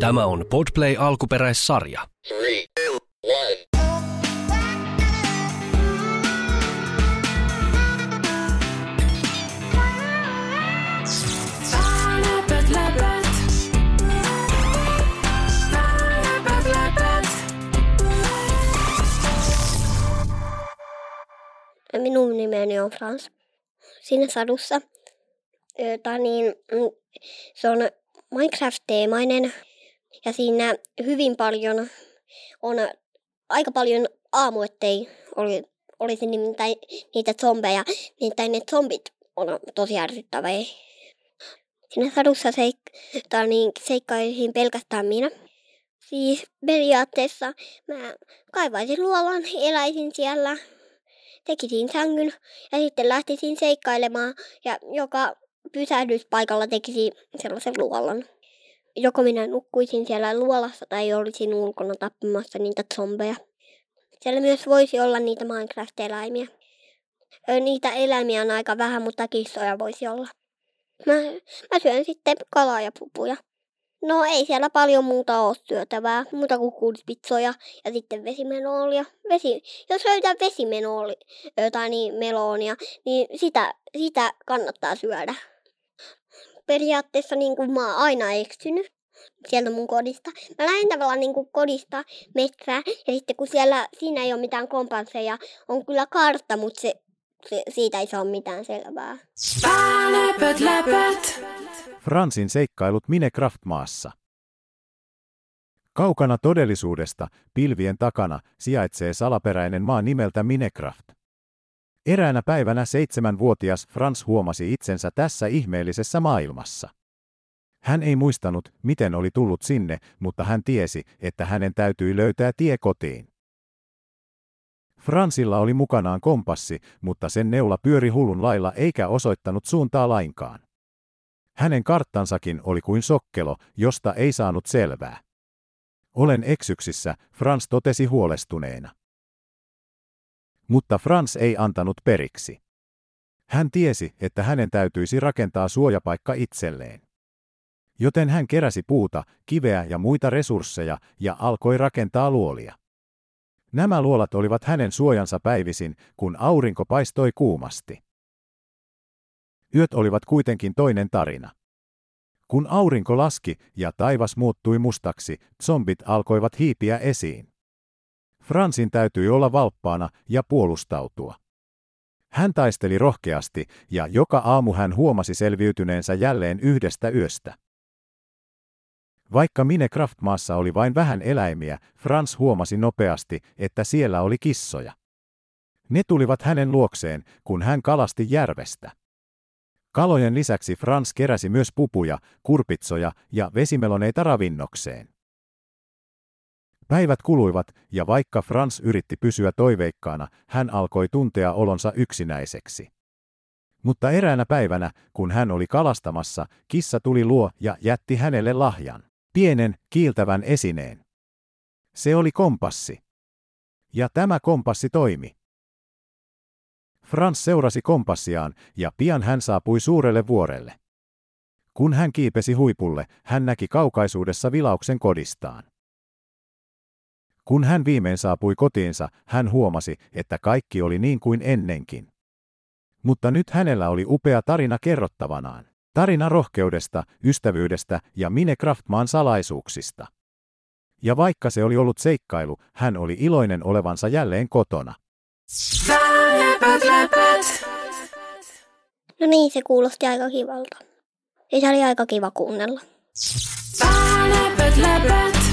Tämä on Podplay alkuperäissarja. Three, two. Minun nimeni on Frans. Siinä sadussa jota niin, mm, se on Minecraft-teemainen ja siinä hyvin paljon on aika paljon aamuettei oli, olisi nimittäin niitä zombeja. Nimittäin ne zombit on tosi ärsyttäviä. Siinä sadussa seik- tai niin, seikkailisin pelkästään minä. Siis periaatteessa mä kaivaisin luolan, eläisin siellä, tekisin sängyn ja sitten lähtisin seikkailemaan ja joka pysähdyspaikalla tekisin sellaisen luolan. Joko minä nukkuisin siellä luolassa tai olisin ulkona tappamassa niitä zombeja. Siellä myös voisi olla niitä Minecraft-eläimiä. Niitä eläimiä on aika vähän, mutta kissoja voisi olla. Mä, mä syön sitten kalaa ja pupuja. No ei siellä paljon muuta ole syötävää, muuta kuin kuulispitsoja ja sitten vesimenoolia. Vesi, jos löytää vesimenoli, jotain niin meloonia, niin sitä, sitä kannattaa syödä. Periaatteessa niin kuin mä oon aina eksynyt sieltä mun kodista. Mä lähden tavallaan niin kuin kodista metsään ja sitten kun siellä, siinä ei ole mitään kompansseja, on kyllä kartta, mutta se, se, siitä ei saa mitään selvää. Läpät, läpät. Fransin seikkailut Minecraft-maassa. Kaukana todellisuudesta, pilvien takana, sijaitsee salaperäinen maa nimeltä Minecraft. Eräänä päivänä seitsemänvuotias Frans huomasi itsensä tässä ihmeellisessä maailmassa. Hän ei muistanut, miten oli tullut sinne, mutta hän tiesi, että hänen täytyi löytää tie kotiin. Fransilla oli mukanaan kompassi, mutta sen neula pyöri hullun lailla eikä osoittanut suuntaa lainkaan. Hänen karttansakin oli kuin sokkelo, josta ei saanut selvää. Olen eksyksissä, Frans totesi huolestuneena. Mutta Frans ei antanut periksi. Hän tiesi, että hänen täytyisi rakentaa suojapaikka itselleen. Joten hän keräsi puuta, kiveä ja muita resursseja ja alkoi rakentaa luolia. Nämä luolat olivat hänen suojansa päivisin, kun aurinko paistoi kuumasti. Yöt olivat kuitenkin toinen tarina. Kun aurinko laski ja taivas muuttui mustaksi, zombit alkoivat hiipiä esiin. Fransin täytyi olla valppaana ja puolustautua. Hän taisteli rohkeasti ja joka aamu hän huomasi selviytyneensä jälleen yhdestä yöstä. Vaikka Minecraft-maassa oli vain vähän eläimiä, Frans huomasi nopeasti, että siellä oli kissoja. Ne tulivat hänen luokseen, kun hän kalasti järvestä. Kalojen lisäksi Frans keräsi myös pupuja, kurpitsoja ja vesimeloneita ravinnokseen. Päivät kuluivat, ja vaikka Frans yritti pysyä toiveikkaana, hän alkoi tuntea olonsa yksinäiseksi. Mutta eräänä päivänä, kun hän oli kalastamassa, kissa tuli luo ja jätti hänelle lahjan. Pienen, kiiltävän esineen. Se oli kompassi. Ja tämä kompassi toimi. Frans seurasi kompassiaan ja pian hän saapui suurelle vuorelle. Kun hän kiipesi huipulle, hän näki kaukaisuudessa vilauksen kodistaan. Kun hän viimein saapui kotiinsa, hän huomasi, että kaikki oli niin kuin ennenkin. Mutta nyt hänellä oli upea tarina kerrottavanaan. Tarina rohkeudesta, ystävyydestä ja Minecraft-maan salaisuuksista. Ja vaikka se oli ollut seikkailu, hän oli iloinen olevansa jälleen kotona. No niin, se kuulosti aika kivalta. Ja se oli aika kiva kuunnella. Läpät, läpät.